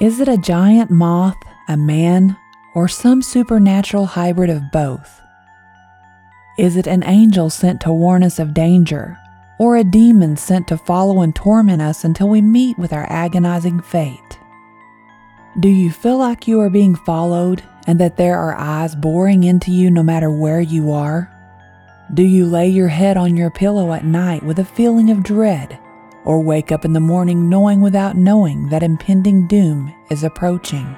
Is it a giant moth, a man, or some supernatural hybrid of both? Is it an angel sent to warn us of danger, or a demon sent to follow and torment us until we meet with our agonizing fate? Do you feel like you are being followed and that there are eyes boring into you no matter where you are? Do you lay your head on your pillow at night with a feeling of dread or wake up in the morning knowing without knowing that impending doom is approaching.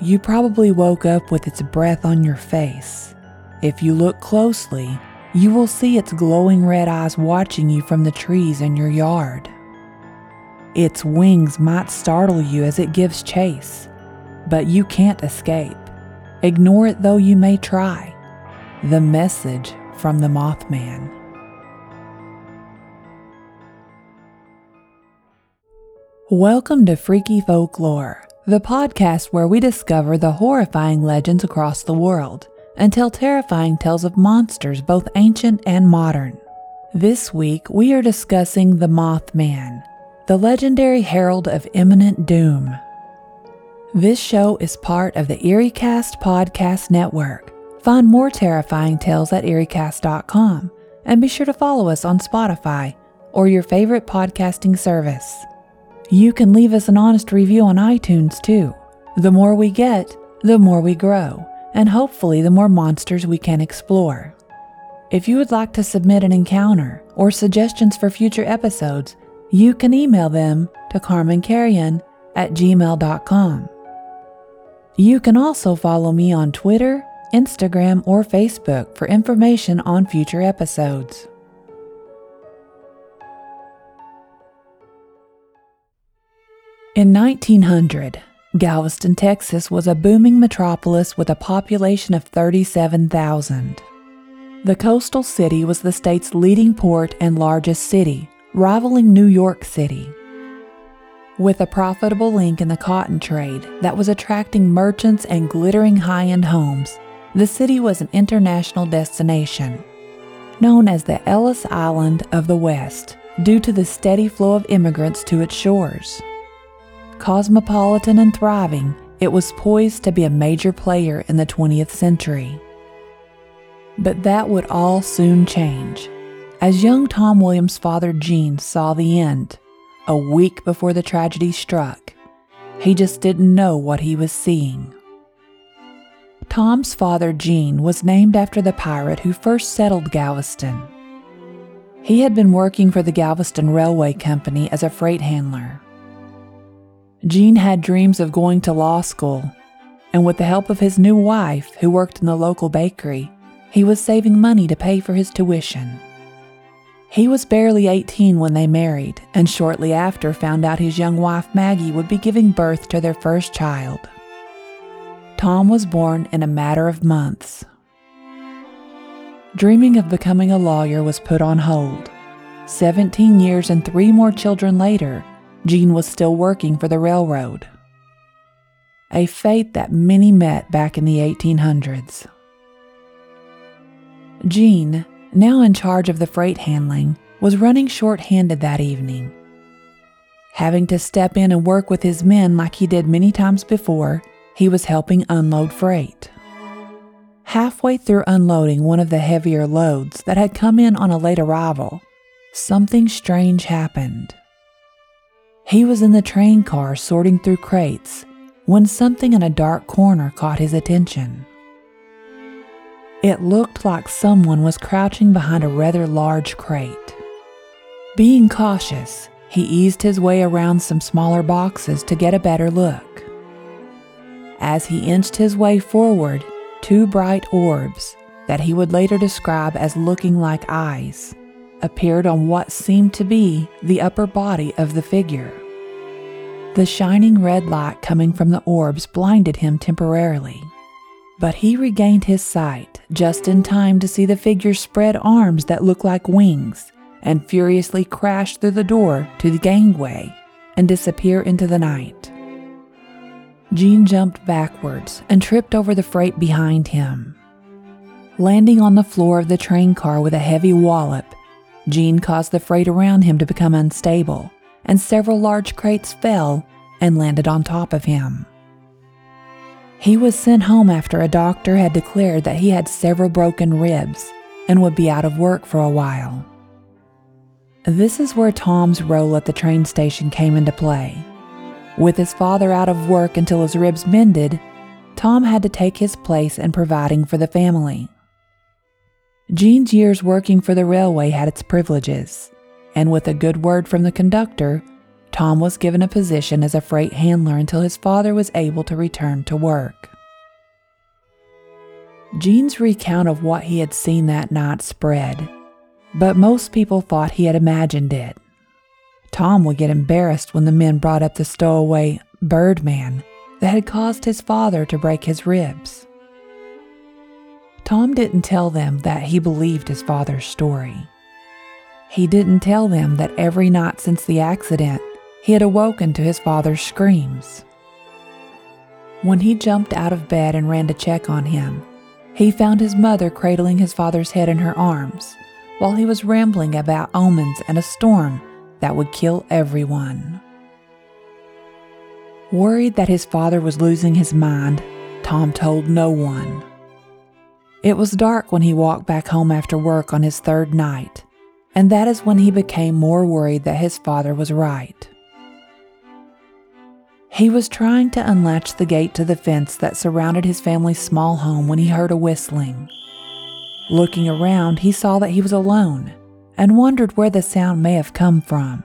You probably woke up with its breath on your face. If you look closely, you will see its glowing red eyes watching you from the trees in your yard. Its wings might startle you as it gives chase, but you can't escape. Ignore it though you may try. The message from the Mothman. Welcome to Freaky Folklore, the podcast where we discover the horrifying legends across the world and tell terrifying tales of monsters both ancient and modern. This week, we are discussing the Mothman, the legendary herald of imminent doom. This show is part of the EerieCast podcast network. Find more terrifying tales at EerieCast.com and be sure to follow us on Spotify or your favorite podcasting service. You can leave us an honest review on iTunes too. The more we get, the more we grow, and hopefully the more monsters we can explore. If you would like to submit an encounter or suggestions for future episodes, you can email them to carmancarrion at gmail.com. You can also follow me on Twitter, Instagram, or Facebook for information on future episodes. In 1900, Galveston, Texas was a booming metropolis with a population of 37,000. The coastal city was the state's leading port and largest city, rivaling New York City. With a profitable link in the cotton trade that was attracting merchants and glittering high end homes, the city was an international destination. Known as the Ellis Island of the West, due to the steady flow of immigrants to its shores. Cosmopolitan and thriving, it was poised to be a major player in the 20th century. But that would all soon change. As young Tom Williams' father Gene saw the end, a week before the tragedy struck, he just didn't know what he was seeing. Tom's father Gene was named after the pirate who first settled Galveston. He had been working for the Galveston Railway Company as a freight handler. Gene had dreams of going to law school, and with the help of his new wife, who worked in the local bakery, he was saving money to pay for his tuition. He was barely 18 when they married, and shortly after found out his young wife Maggie would be giving birth to their first child. Tom was born in a matter of months. Dreaming of becoming a lawyer was put on hold. 17 years and three more children later, Gene was still working for the railroad. A fate that many met back in the 1800s. Jean, now in charge of the freight handling, was running short handed that evening. Having to step in and work with his men like he did many times before, he was helping unload freight. Halfway through unloading one of the heavier loads that had come in on a late arrival, something strange happened. He was in the train car sorting through crates when something in a dark corner caught his attention. It looked like someone was crouching behind a rather large crate. Being cautious, he eased his way around some smaller boxes to get a better look. As he inched his way forward, two bright orbs, that he would later describe as looking like eyes, appeared on what seemed to be the upper body of the figure. The shining red light coming from the orbs blinded him temporarily, but he regained his sight just in time to see the figure spread arms that looked like wings and furiously crash through the door to the gangway and disappear into the night. Gene jumped backwards and tripped over the freight behind him. Landing on the floor of the train car with a heavy wallop, Gene caused the freight around him to become unstable, and several large crates fell and landed on top of him. He was sent home after a doctor had declared that he had several broken ribs and would be out of work for a while. This is where Tom's role at the train station came into play. With his father out of work until his ribs mended, Tom had to take his place in providing for the family. Gene's years working for the railway had its privileges, and with a good word from the conductor, Tom was given a position as a freight handler until his father was able to return to work. Jean's recount of what he had seen that night spread, but most people thought he had imagined it. Tom would get embarrassed when the men brought up the stowaway Birdman that had caused his father to break his ribs. Tom didn't tell them that he believed his father's story. He didn't tell them that every night since the accident, he had awoken to his father's screams. When he jumped out of bed and ran to check on him, he found his mother cradling his father's head in her arms while he was rambling about omens and a storm that would kill everyone. Worried that his father was losing his mind, Tom told no one. It was dark when he walked back home after work on his third night, and that is when he became more worried that his father was right. He was trying to unlatch the gate to the fence that surrounded his family's small home when he heard a whistling. Looking around, he saw that he was alone and wondered where the sound may have come from.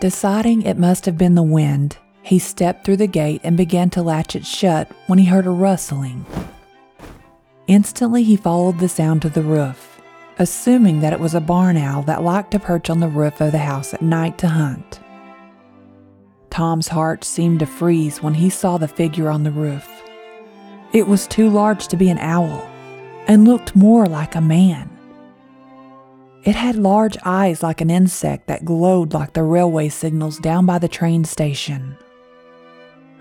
Deciding it must have been the wind, he stepped through the gate and began to latch it shut when he heard a rustling. Instantly, he followed the sound to the roof, assuming that it was a barn owl that liked to perch on the roof of the house at night to hunt. Tom's heart seemed to freeze when he saw the figure on the roof. It was too large to be an owl and looked more like a man. It had large eyes like an insect that glowed like the railway signals down by the train station.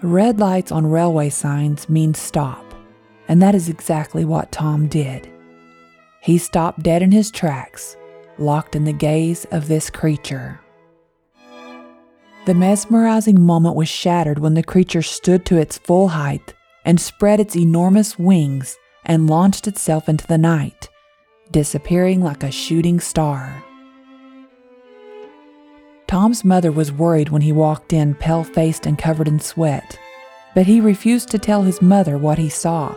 Red lights on railway signs mean stop, and that is exactly what Tom did. He stopped dead in his tracks, locked in the gaze of this creature. The mesmerizing moment was shattered when the creature stood to its full height and spread its enormous wings and launched itself into the night, disappearing like a shooting star. Tom's mother was worried when he walked in, pale faced and covered in sweat, but he refused to tell his mother what he saw,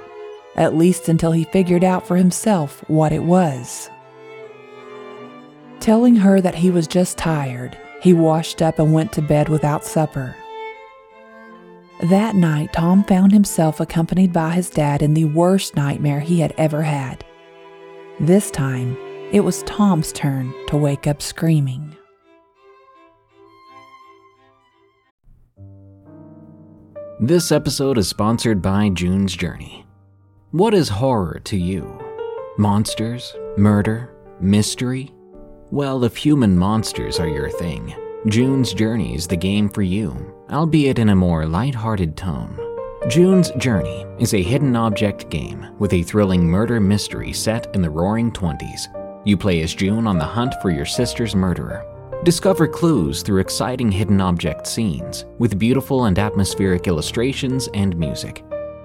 at least until he figured out for himself what it was. Telling her that he was just tired, he washed up and went to bed without supper. That night, Tom found himself accompanied by his dad in the worst nightmare he had ever had. This time, it was Tom's turn to wake up screaming. This episode is sponsored by June's Journey. What is horror to you? Monsters? Murder? Mystery? Well, if human monsters are your thing, June's Journey is the game for you, albeit in a more light-hearted tone. June's Journey is a hidden object game with a thrilling murder mystery set in the roaring 20s. You play as June on the hunt for your sister's murderer. Discover clues through exciting hidden object scenes with beautiful and atmospheric illustrations and music.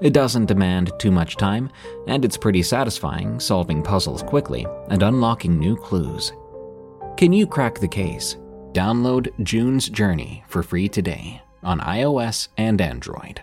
It doesn't demand too much time, and it's pretty satisfying solving puzzles quickly and unlocking new clues. Can you crack the case? Download June's Journey for free today on iOS and Android.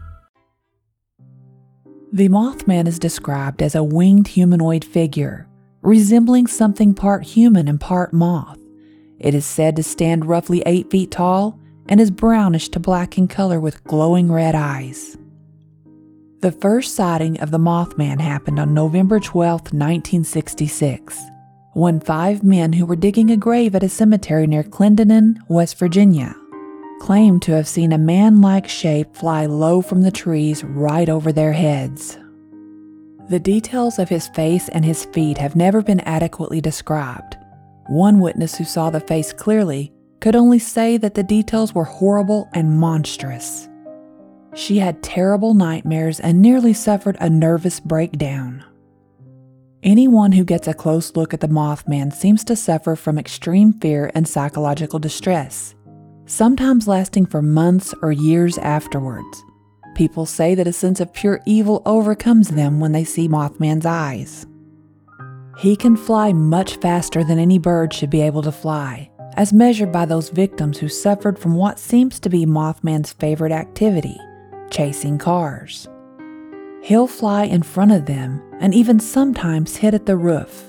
The Mothman is described as a winged humanoid figure, resembling something part human and part moth. It is said to stand roughly 8 feet tall and is brownish to black in color with glowing red eyes. The first sighting of the Mothman happened on November 12, 1966, when five men who were digging a grave at a cemetery near Clendenin, West Virginia, claimed to have seen a man like shape fly low from the trees right over their heads. The details of his face and his feet have never been adequately described. One witness who saw the face clearly could only say that the details were horrible and monstrous. She had terrible nightmares and nearly suffered a nervous breakdown. Anyone who gets a close look at the Mothman seems to suffer from extreme fear and psychological distress sometimes lasting for months or years afterwards. People say that a sense of pure evil overcomes them when they see Mothman's eyes. He can fly much faster than any bird should be able to fly, as measured by those victims who suffered from what seems to be Mothman's favorite activity chasing cars. He'll fly in front of them and even sometimes hit at the roof.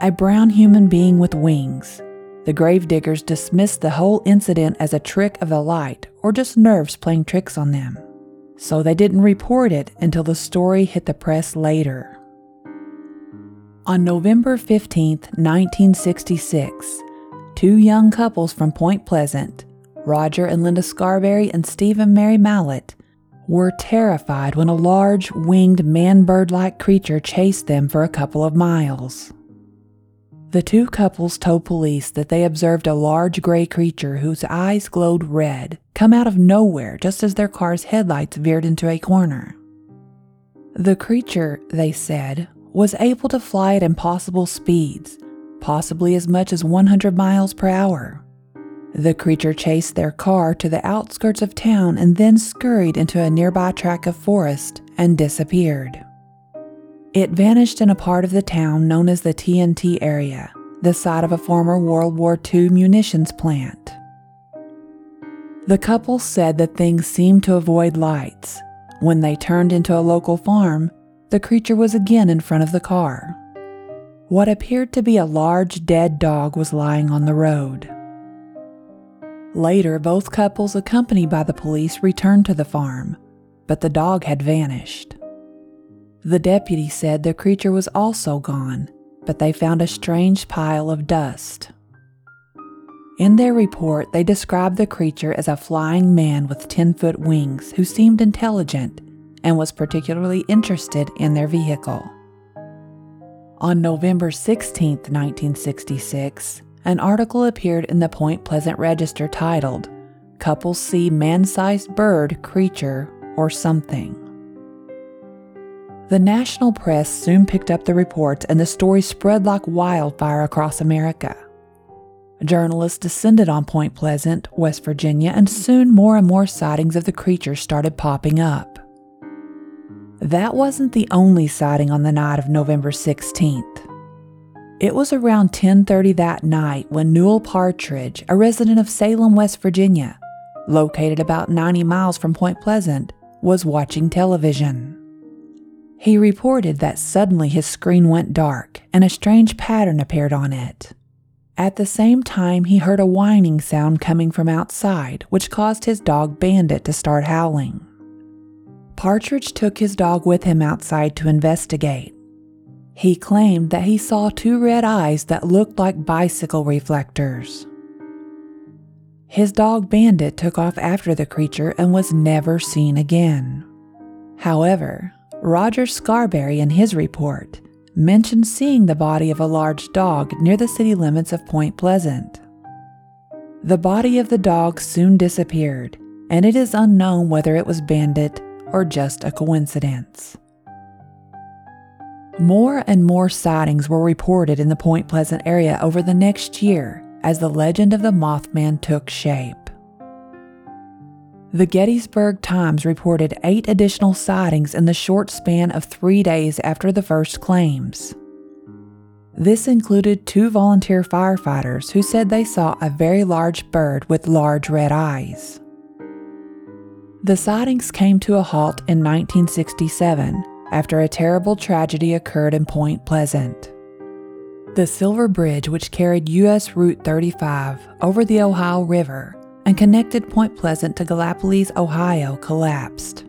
A brown human being with wings, the gravediggers dismissed the whole incident as a trick of the light or just nerves playing tricks on them, so they didn't report it until the story hit the press later. On November 15, 1966, two young couples from Point Pleasant, Roger and Linda Scarberry and Steve and Mary Mallette, were terrified when a large, winged man bird like creature chased them for a couple of miles. The two couples told police that they observed a large gray creature whose eyes glowed red come out of nowhere just as their car's headlights veered into a corner. The creature, they said, was able to fly at impossible speeds, possibly as much as 100 miles per hour. The creature chased their car to the outskirts of town and then scurried into a nearby tract of forest and disappeared. It vanished in a part of the town known as the TNT area, the site of a former World War II munitions plant. The couple said that things seemed to avoid lights. When they turned into a local farm, the creature was again in front of the car. What appeared to be a large dead dog was lying on the road. Later, both couples, accompanied by the police, returned to the farm, but the dog had vanished. The deputy said the creature was also gone, but they found a strange pile of dust. In their report, they described the creature as a flying man with 10 foot wings who seemed intelligent and was particularly interested in their vehicle. On November 16, 1966, an article appeared in the Point Pleasant Register titled, Couples See Man Sized Bird, Creature, or Something. The national press soon picked up the reports, and the story spread like wildfire across America. Journalists descended on Point Pleasant, West Virginia, and soon more and more sightings of the creature started popping up. That wasn't the only sighting on the night of November 16th. It was around 10:30 that night when Newell Partridge, a resident of Salem, West Virginia, located about 90 miles from Point Pleasant, was watching television. He reported that suddenly his screen went dark and a strange pattern appeared on it. At the same time, he heard a whining sound coming from outside, which caused his dog Bandit to start howling. Partridge took his dog with him outside to investigate. He claimed that he saw two red eyes that looked like bicycle reflectors. His dog Bandit took off after the creature and was never seen again. However, Roger Scarberry in his report mentioned seeing the body of a large dog near the city limits of Point Pleasant. The body of the dog soon disappeared, and it is unknown whether it was Bandit or just a coincidence. More and more sightings were reported in the Point Pleasant area over the next year as the legend of the Mothman took shape. The Gettysburg Times reported eight additional sightings in the short span of three days after the first claims. This included two volunteer firefighters who said they saw a very large bird with large red eyes. The sightings came to a halt in 1967 after a terrible tragedy occurred in Point Pleasant. The Silver Bridge, which carried U.S. Route 35 over the Ohio River, and connected Point Pleasant to Gallipolis, Ohio, collapsed.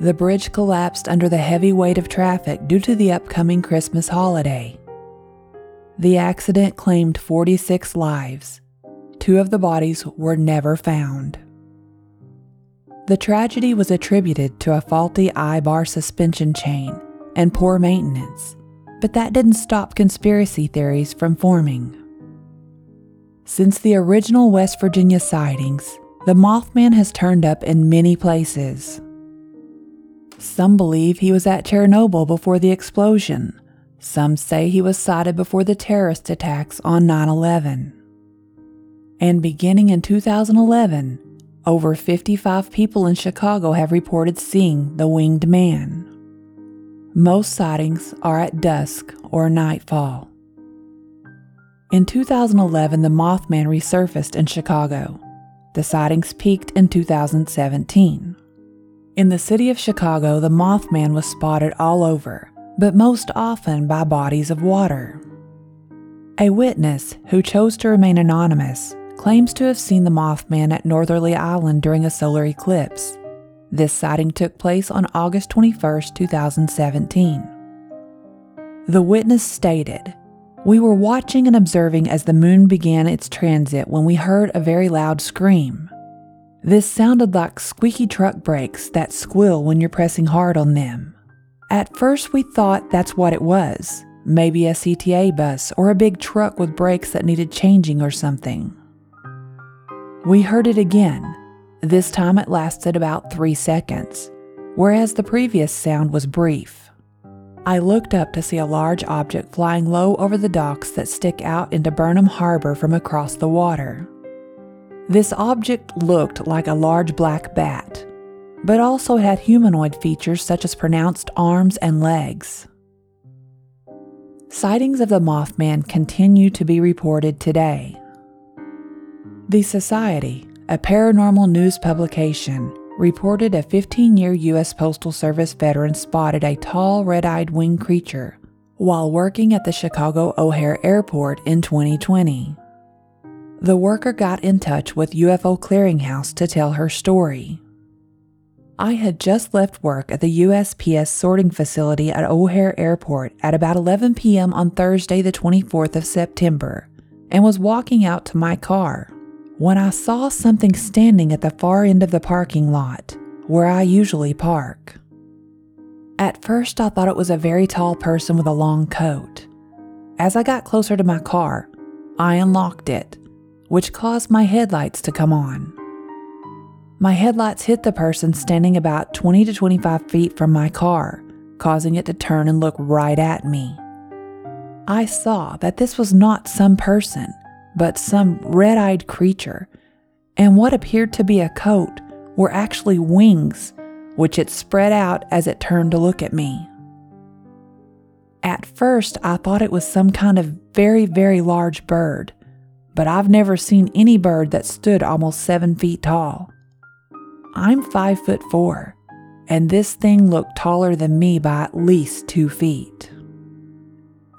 The bridge collapsed under the heavy weight of traffic due to the upcoming Christmas holiday. The accident claimed 46 lives. Two of the bodies were never found. The tragedy was attributed to a faulty eyebar suspension chain and poor maintenance, but that didn't stop conspiracy theories from forming. Since the original West Virginia sightings, the Mothman has turned up in many places. Some believe he was at Chernobyl before the explosion. Some say he was sighted before the terrorist attacks on 9 11. And beginning in 2011, over 55 people in Chicago have reported seeing the winged man. Most sightings are at dusk or nightfall. In 2011, the Mothman resurfaced in Chicago. The sightings peaked in 2017. In the city of Chicago, the Mothman was spotted all over, but most often by bodies of water. A witness, who chose to remain anonymous, claims to have seen the Mothman at Northerly Island during a solar eclipse. This sighting took place on August 21, 2017. The witness stated, we were watching and observing as the moon began its transit when we heard a very loud scream. This sounded like squeaky truck brakes that squeal when you're pressing hard on them. At first, we thought that's what it was maybe a CTA bus or a big truck with brakes that needed changing or something. We heard it again. This time it lasted about three seconds, whereas the previous sound was brief. I looked up to see a large object flying low over the docks that stick out into Burnham Harbor from across the water. This object looked like a large black bat, but also had humanoid features such as pronounced arms and legs. Sightings of the Mothman continue to be reported today. The Society, a paranormal news publication, reported a 15 year U.S. Postal Service veteran spotted a tall, red eyed winged creature while working at the Chicago O'Hare Airport in 2020. The worker got in touch with UFO Clearinghouse to tell her story. I had just left work at the USPS sorting facility at O'Hare Airport at about 11 p.m. on Thursday, the 24th of September, and was walking out to my car when I saw something standing at the far end of the parking lot, where I usually park. At first, I thought it was a very tall person with a long coat. As I got closer to my car, I unlocked it, which caused my headlights to come on. My headlights hit the person standing about 20 to 25 feet from my car, causing it to turn and look right at me. I saw that this was not some person but some red eyed creature, and what appeared to be a coat were actually wings, which it spread out as it turned to look at me. At first, I thought it was some kind of very, very large bird, but I've never seen any bird that stood almost seven feet tall. I'm five foot four, and this thing looked taller than me by at least two feet.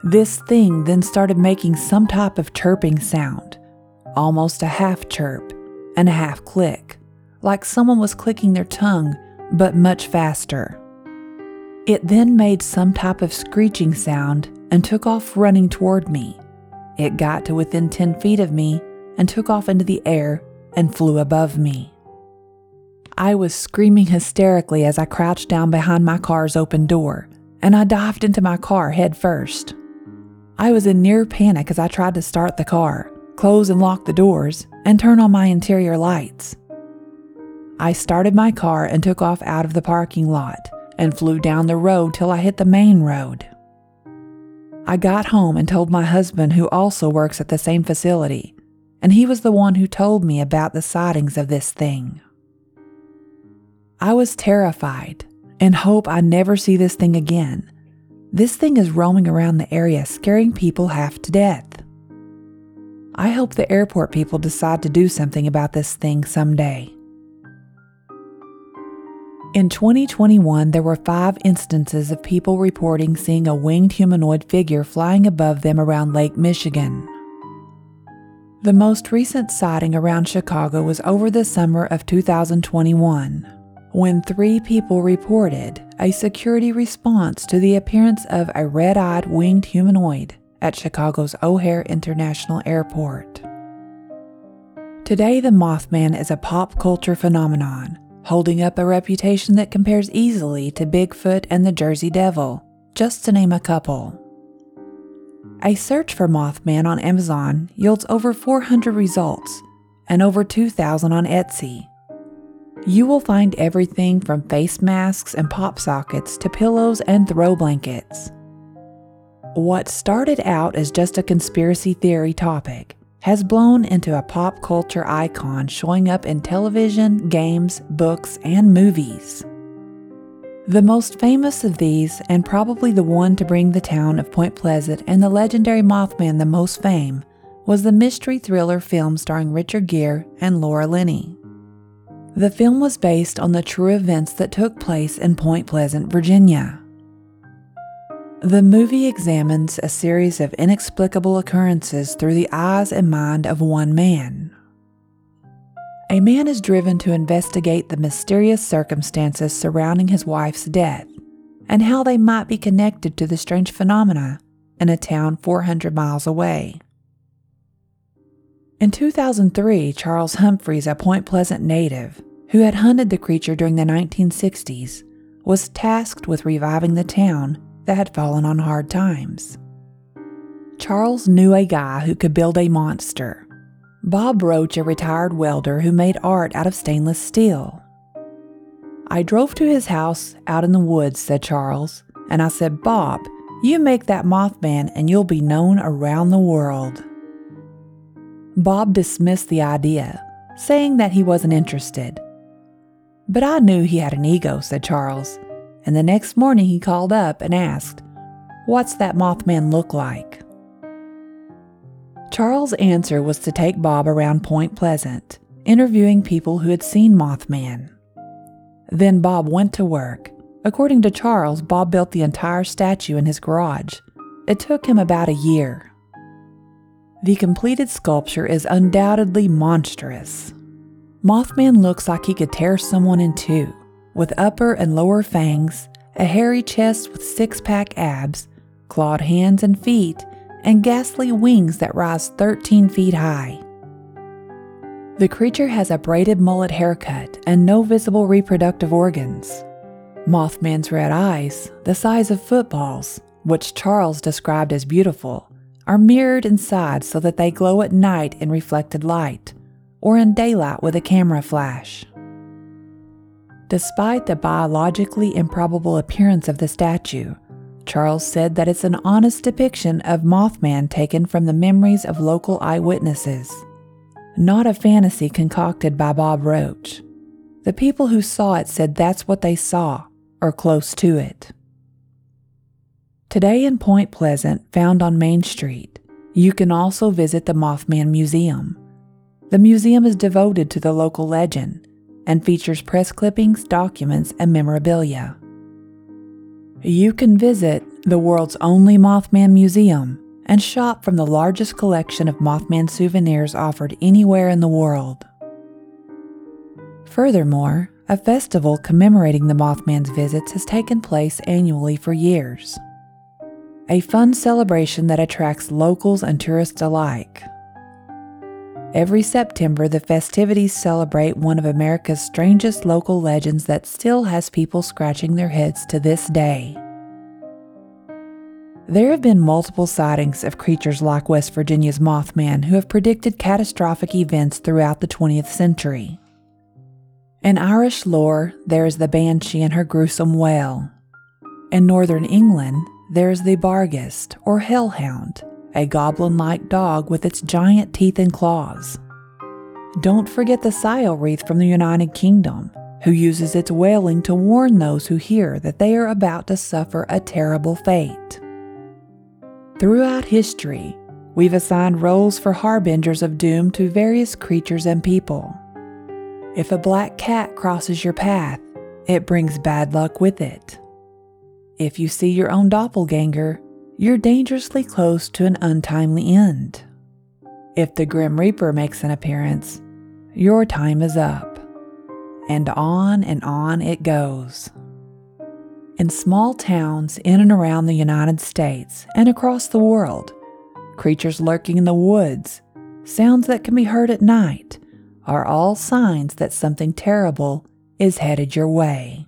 This thing then started making some type of chirping sound, almost a half chirp and a half click, like someone was clicking their tongue, but much faster. It then made some type of screeching sound and took off running toward me. It got to within 10 feet of me and took off into the air and flew above me. I was screaming hysterically as I crouched down behind my car's open door, and I dived into my car head first. I was in near panic as I tried to start the car, close and lock the doors, and turn on my interior lights. I started my car and took off out of the parking lot and flew down the road till I hit the main road. I got home and told my husband, who also works at the same facility, and he was the one who told me about the sightings of this thing. I was terrified and hope I never see this thing again this thing is roaming around the area, scaring people half to death. I hope the airport people decide to do something about this thing someday. In 2021, there were five instances of people reporting seeing a winged humanoid figure flying above them around Lake Michigan. The most recent sighting around Chicago was over the summer of 2021 when three people reported a security response to the appearance of a red eyed winged humanoid at Chicago's O'Hare International Airport. Today, the Mothman is a pop culture phenomenon, holding up a reputation that compares easily to Bigfoot and the Jersey Devil, just to name a couple. A search for Mothman on Amazon yields over 400 results and over 2,000 on Etsy. You will find everything from face masks and pop sockets to pillows and throw blankets. What started out as just a conspiracy theory topic has blown into a pop culture icon showing up in television, games, books, and movies. The most famous of these, and probably the one to bring the town of Point Pleasant and the legendary Mothman the most fame, was the mystery thriller film starring Richard Gere and Laura Linney. The film was based on the true events that took place in Point Pleasant, Virginia. The movie examines a series of inexplicable occurrences through the eyes and mind of one man. A man is driven to investigate the mysterious circumstances surrounding his wife's death and how they might be connected to the strange phenomena in a town 400 miles away. In 2003, Charles Humphreys, a Point Pleasant native who had hunted the creature during the 1960s, was tasked with reviving the town that had fallen on hard times. Charles knew a guy who could build a monster. Bob Roach, a retired welder who made art out of stainless steel. I drove to his house out in the woods, said Charles, and I said, Bob, you make that Mothman and you'll be known around the world. Bob dismissed the idea, saying that he wasn't interested. But I knew he had an ego, said Charles, and the next morning he called up and asked, What's that Mothman look like? Charles' answer was to take Bob around Point Pleasant, interviewing people who had seen Mothman. Then Bob went to work. According to Charles, Bob built the entire statue in his garage. It took him about a year. The completed sculpture is undoubtedly monstrous. Mothman looks like he could tear someone in two, with upper and lower fangs, a hairy chest with six pack abs, clawed hands and feet, and ghastly wings that rise 13 feet high. The creature has a braided mullet haircut and no visible reproductive organs. Mothman's red eyes, the size of footballs, which Charles described as beautiful, are mirrored inside so that they glow at night in reflected light, or in daylight with a camera flash. Despite the biologically improbable appearance of the statue, Charles said that it's an honest depiction of Mothman taken from the memories of local eyewitnesses, not a fantasy concocted by Bob Roach. The people who saw it said that's what they saw, or close to it. Today in Point Pleasant, found on Main Street, you can also visit the Mothman Museum. The museum is devoted to the local legend and features press clippings, documents, and memorabilia. You can visit the world's only Mothman museum, and shop from the largest collection of Mothman souvenirs offered anywhere in the world. Furthermore, a festival commemorating the Mothman's visits has taken place annually for years. A fun celebration that attracts locals and tourists alike. Every September, the festivities celebrate one of America's strangest local legends that still has people scratching their heads to this day. There have been multiple sightings of creatures like West Virginia's Mothman who have predicted catastrophic events throughout the 20th century. In Irish lore, there is the Banshee and her gruesome wail. In northern England, there is the Barghest, or Hellhound, a goblin like dog with its giant teeth and claws. Don't forget the Sile wreath from the United Kingdom, who uses its wailing to warn those who hear that they are about to suffer a terrible fate. Throughout history, we've assigned roles for harbingers of doom to various creatures and people. If a black cat crosses your path, it brings bad luck with it. If you see your own doppelganger, you're dangerously close to an untimely end. If the Grim Reaper makes an appearance, your time is up. And on and on it goes. In small towns in and around the United States and across the world, creatures lurking in the woods, sounds that can be heard at night, are all signs that something terrible is headed your way.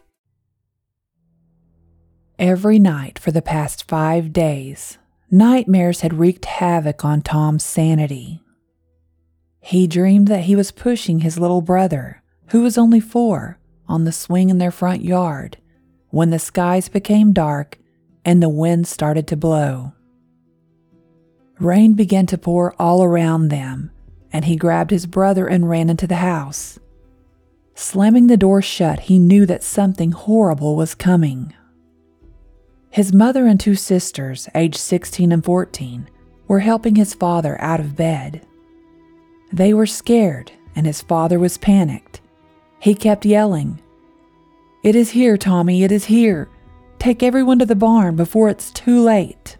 Every night for the past five days, nightmares had wreaked havoc on Tom's sanity. He dreamed that he was pushing his little brother, who was only four, on the swing in their front yard when the skies became dark and the wind started to blow. Rain began to pour all around them, and he grabbed his brother and ran into the house. Slamming the door shut, he knew that something horrible was coming. His mother and two sisters, aged 16 and 14, were helping his father out of bed. They were scared, and his father was panicked. He kept yelling, It is here, Tommy, it is here. Take everyone to the barn before it's too late.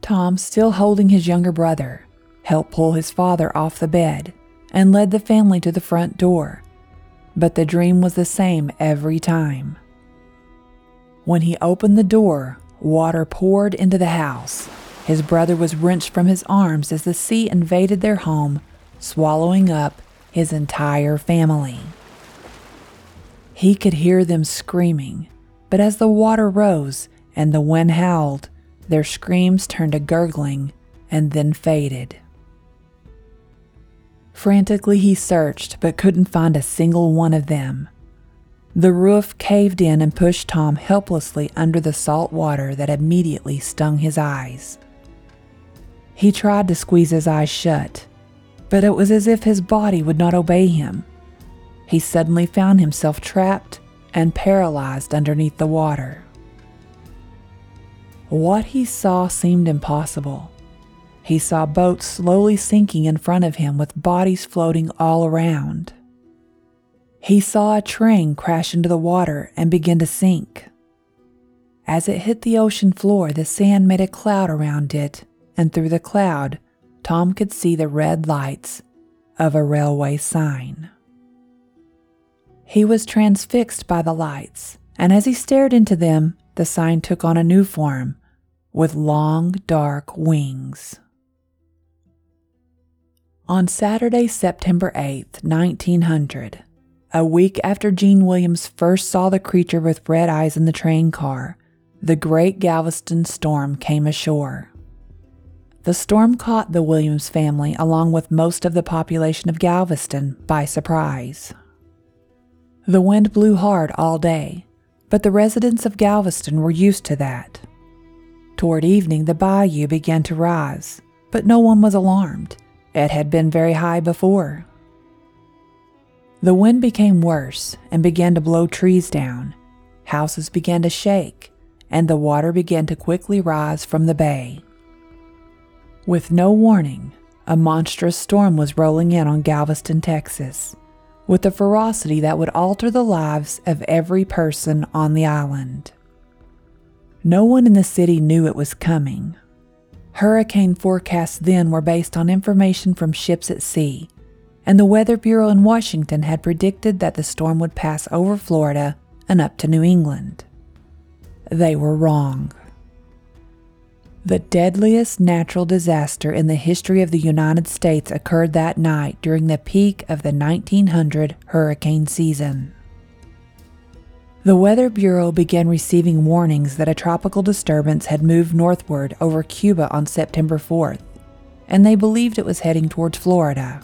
Tom, still holding his younger brother, helped pull his father off the bed and led the family to the front door. But the dream was the same every time. When he opened the door, water poured into the house. His brother was wrenched from his arms as the sea invaded their home, swallowing up his entire family. He could hear them screaming, but as the water rose and the wind howled, their screams turned to gurgling and then faded. Frantically, he searched but couldn't find a single one of them. The roof caved in and pushed Tom helplessly under the salt water that immediately stung his eyes. He tried to squeeze his eyes shut, but it was as if his body would not obey him. He suddenly found himself trapped and paralyzed underneath the water. What he saw seemed impossible. He saw boats slowly sinking in front of him with bodies floating all around. He saw a train crash into the water and begin to sink. As it hit the ocean floor, the sand made a cloud around it, and through the cloud, Tom could see the red lights of a railway sign. He was transfixed by the lights and as he stared into them, the sign took on a new form with long, dark wings. On Saturday, September 8th, 1900, a week after Gene Williams first saw the creature with red eyes in the train car, the great Galveston storm came ashore. The storm caught the Williams family, along with most of the population of Galveston, by surprise. The wind blew hard all day, but the residents of Galveston were used to that. Toward evening, the bayou began to rise, but no one was alarmed. It had been very high before. The wind became worse and began to blow trees down. Houses began to shake, and the water began to quickly rise from the bay. With no warning, a monstrous storm was rolling in on Galveston, Texas with a ferocity that would alter the lives of every person on the island. No one in the city knew it was coming. Hurricane forecasts then were based on information from ships at sea, and the Weather Bureau in Washington had predicted that the storm would pass over Florida and up to New England. They were wrong. The deadliest natural disaster in the history of the United States occurred that night during the peak of the 1900 hurricane season. The Weather Bureau began receiving warnings that a tropical disturbance had moved northward over Cuba on September 4th, and they believed it was heading towards Florida.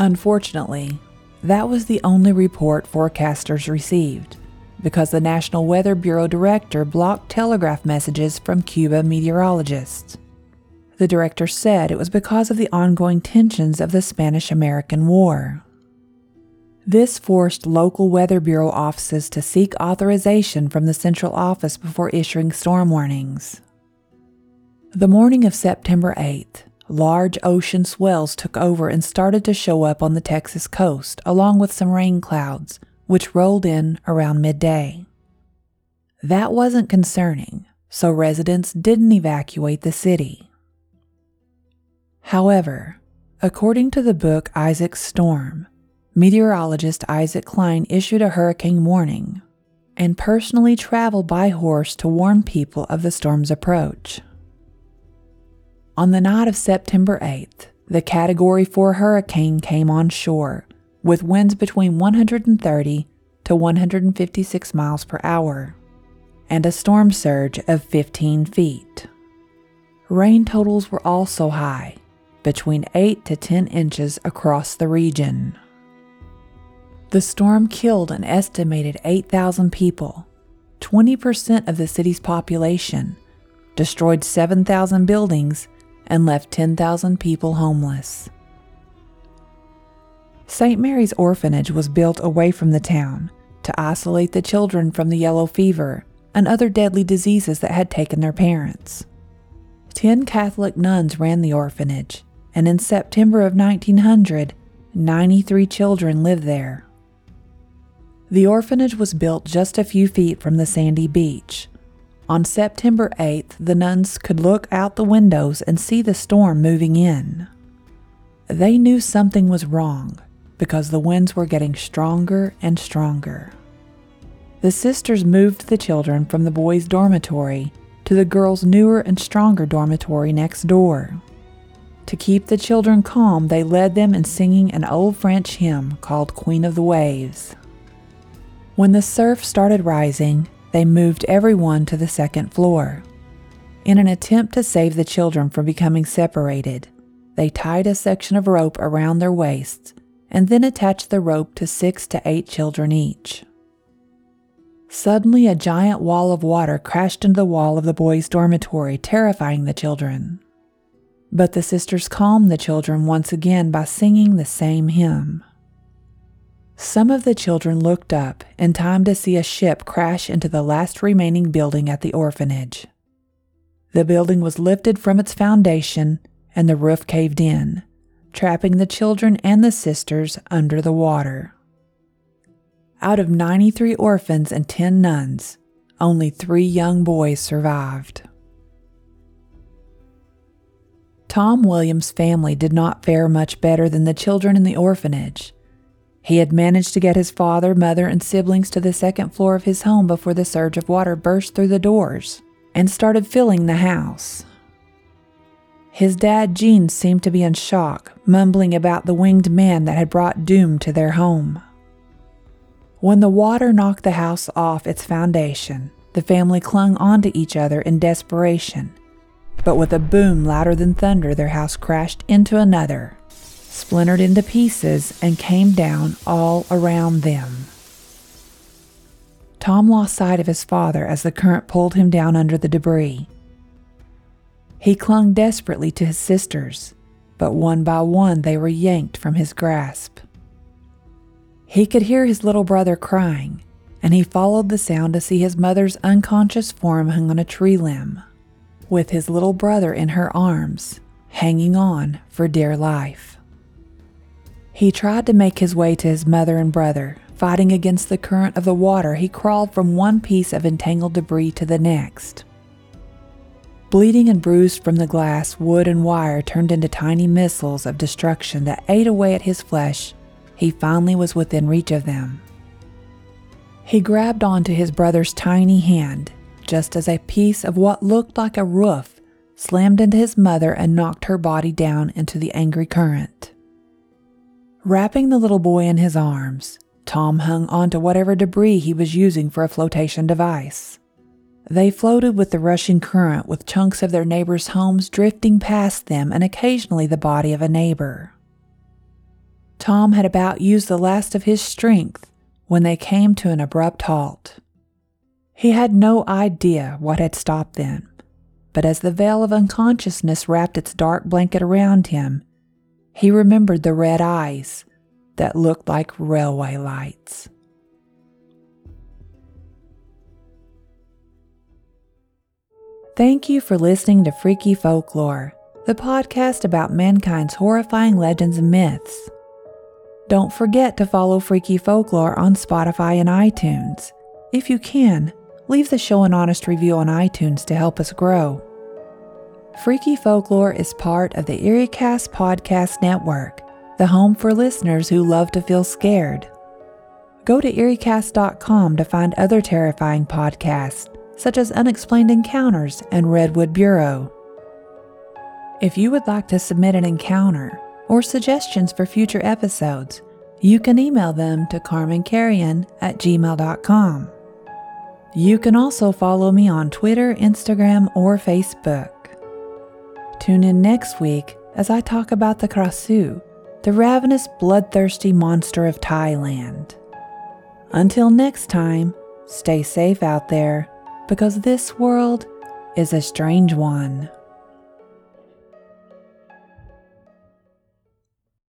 Unfortunately, that was the only report forecasters received because the National Weather Bureau director blocked telegraph messages from Cuba meteorologists. The director said it was because of the ongoing tensions of the Spanish American War. This forced local Weather Bureau offices to seek authorization from the central office before issuing storm warnings. The morning of September 8th, large ocean swells took over and started to show up on the Texas coast, along with some rain clouds, which rolled in around midday. That wasn't concerning, so residents didn't evacuate the city. However, according to the book Isaac's Storm, meteorologist Isaac Cline issued a hurricane warning and personally traveled by horse to warn people of the storm's approach. On the night of September 8th, the Category 4 hurricane came on shore with winds between 130 to 156 miles per hour and a storm surge of 15 feet. Rain totals were also high, between 8 to 10 inches across the region. The storm killed an estimated 8,000 people, 20% of the city's population, destroyed 7,000 buildings, and left 10,000 people homeless. St. Mary's Orphanage was built away from the town to isolate the children from the yellow fever and other deadly diseases that had taken their parents. Ten Catholic nuns ran the orphanage, and in September of 1900, 93 children lived there. The orphanage was built just a few feet from the sandy beach. On September 8th, the nuns could look out the windows and see the storm moving in. They knew something was wrong because the winds were getting stronger and stronger. The sisters moved the children from the boys' dormitory to the girls' newer and stronger dormitory next door. To keep the children calm, they led them in singing an old French hymn called Queen of the Waves. When the surf started rising, they moved everyone to the second floor. In an attempt to save the children from becoming separated, they tied a section of rope around their waists and then attached the rope to six to eight children each. Suddenly, a giant wall of water crashed into the wall of the boys' dormitory, terrifying the children. But the sisters calmed the children once again by singing the same hymn. Some of the children looked up in time to see a ship crash into the last remaining building at the orphanage. The building was lifted from its foundation and the roof caved in, trapping the children and the sisters under the water. Out of 93 orphans and 10 nuns, only three young boys survived. Tom Williams' family did not fare much better than the children in the orphanage. He had managed to get his father, mother, and siblings to the second floor of his home before the surge of water burst through the doors and started filling the house. His dad, Gene, seemed to be in shock, mumbling about the winged man that had brought doom to their home. When the water knocked the house off its foundation, the family clung onto each other in desperation. But with a boom louder than thunder, their house crashed into another, splintered into pieces, and came down all around them. Tom lost sight of his father as the current pulled him down under the debris. He clung desperately to his sisters, but one by one they were yanked from his grasp. He could hear his little brother crying, and he followed the sound to see his mother's unconscious form hung on a tree limb, with his little brother in her arms, hanging on for dear life. He tried to make his way to his mother and brother. Fighting against the current of the water, he crawled from one piece of entangled debris to the next. Bleeding and bruised from the glass, wood, and wire turned into tiny missiles of destruction that ate away at his flesh, he finally was within reach of them. He grabbed onto his brother's tiny hand just as a piece of what looked like a roof slammed into his mother and knocked her body down into the angry current. Wrapping the little boy in his arms, Tom hung onto whatever debris he was using for a flotation device. They floated with the rushing current, with chunks of their neighbors' homes drifting past them and occasionally the body of a neighbor. Tom had about used the last of his strength when they came to an abrupt halt. He had no idea what had stopped them, but as the veil of unconsciousness wrapped its dark blanket around him, he remembered the red eyes that looked like railway lights. Thank you for listening to Freaky Folklore, the podcast about mankind's horrifying legends and myths. Don't forget to follow Freaky Folklore on Spotify and iTunes. If you can, leave the show an honest review on iTunes to help us grow. Freaky Folklore is part of the EerieCast Podcast Network, the home for listeners who love to feel scared. Go to EerieCast.com to find other terrifying podcasts such as Unexplained Encounters and Redwood Bureau. If you would like to submit an encounter or suggestions for future episodes, you can email them to carmancarrion at gmail.com. You can also follow me on Twitter, Instagram, or Facebook. Tune in next week as I talk about the Krasue, the ravenous, bloodthirsty monster of Thailand. Until next time, stay safe out there because this world is a strange one.